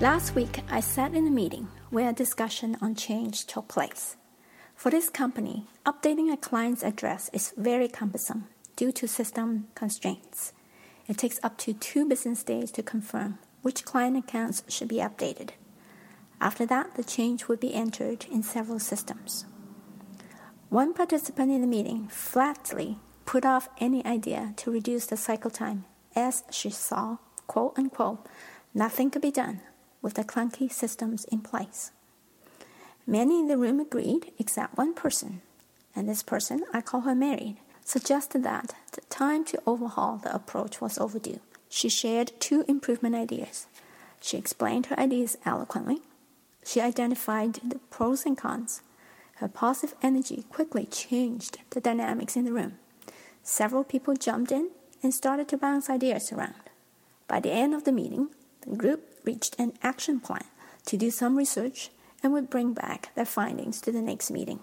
Last week, I sat in a meeting where a discussion on change took place. For this company, updating a client's address is very cumbersome due to system constraints. It takes up to two business days to confirm which client accounts should be updated. After that, the change would be entered in several systems. One participant in the meeting flatly put off any idea to reduce the cycle time as she saw, quote unquote, nothing could be done with the clunky systems in place. Many in the room agreed except one person, and this person, I call her Mary, suggested that the time to overhaul the approach was overdue. She shared two improvement ideas. She explained her ideas eloquently. She identified the pros and cons. Her positive energy quickly changed the dynamics in the room. Several people jumped in and started to bounce ideas around. By the end of the meeting, group reached an action plan to do some research and would bring back their findings to the next meeting.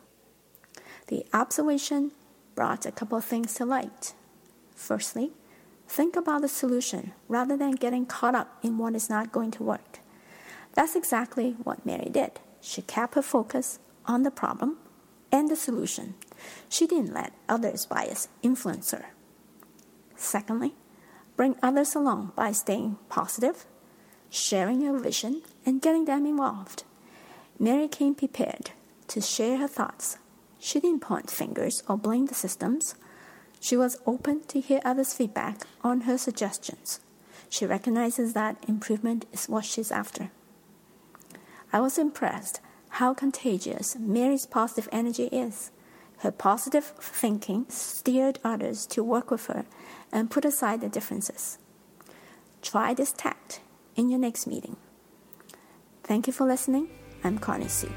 The observation brought a couple of things to light. Firstly, think about the solution rather than getting caught up in what is not going to work. That's exactly what Mary did. She kept her focus on the problem and the solution. She didn't let others' bias influence her. Secondly, bring others along by staying positive, sharing your vision, and getting them involved. Mary came prepared to share her thoughts. She didn't point fingers or blame the systems. She was open to hear others' feedback on her suggestions. She recognizes that improvement is what she's after. I was impressed how contagious Mary's positive energy is. Her positive thinking steered others to work with her and put aside the differences. Try this tact in your next meeting. Thank you for listening. I'm Connie Sue.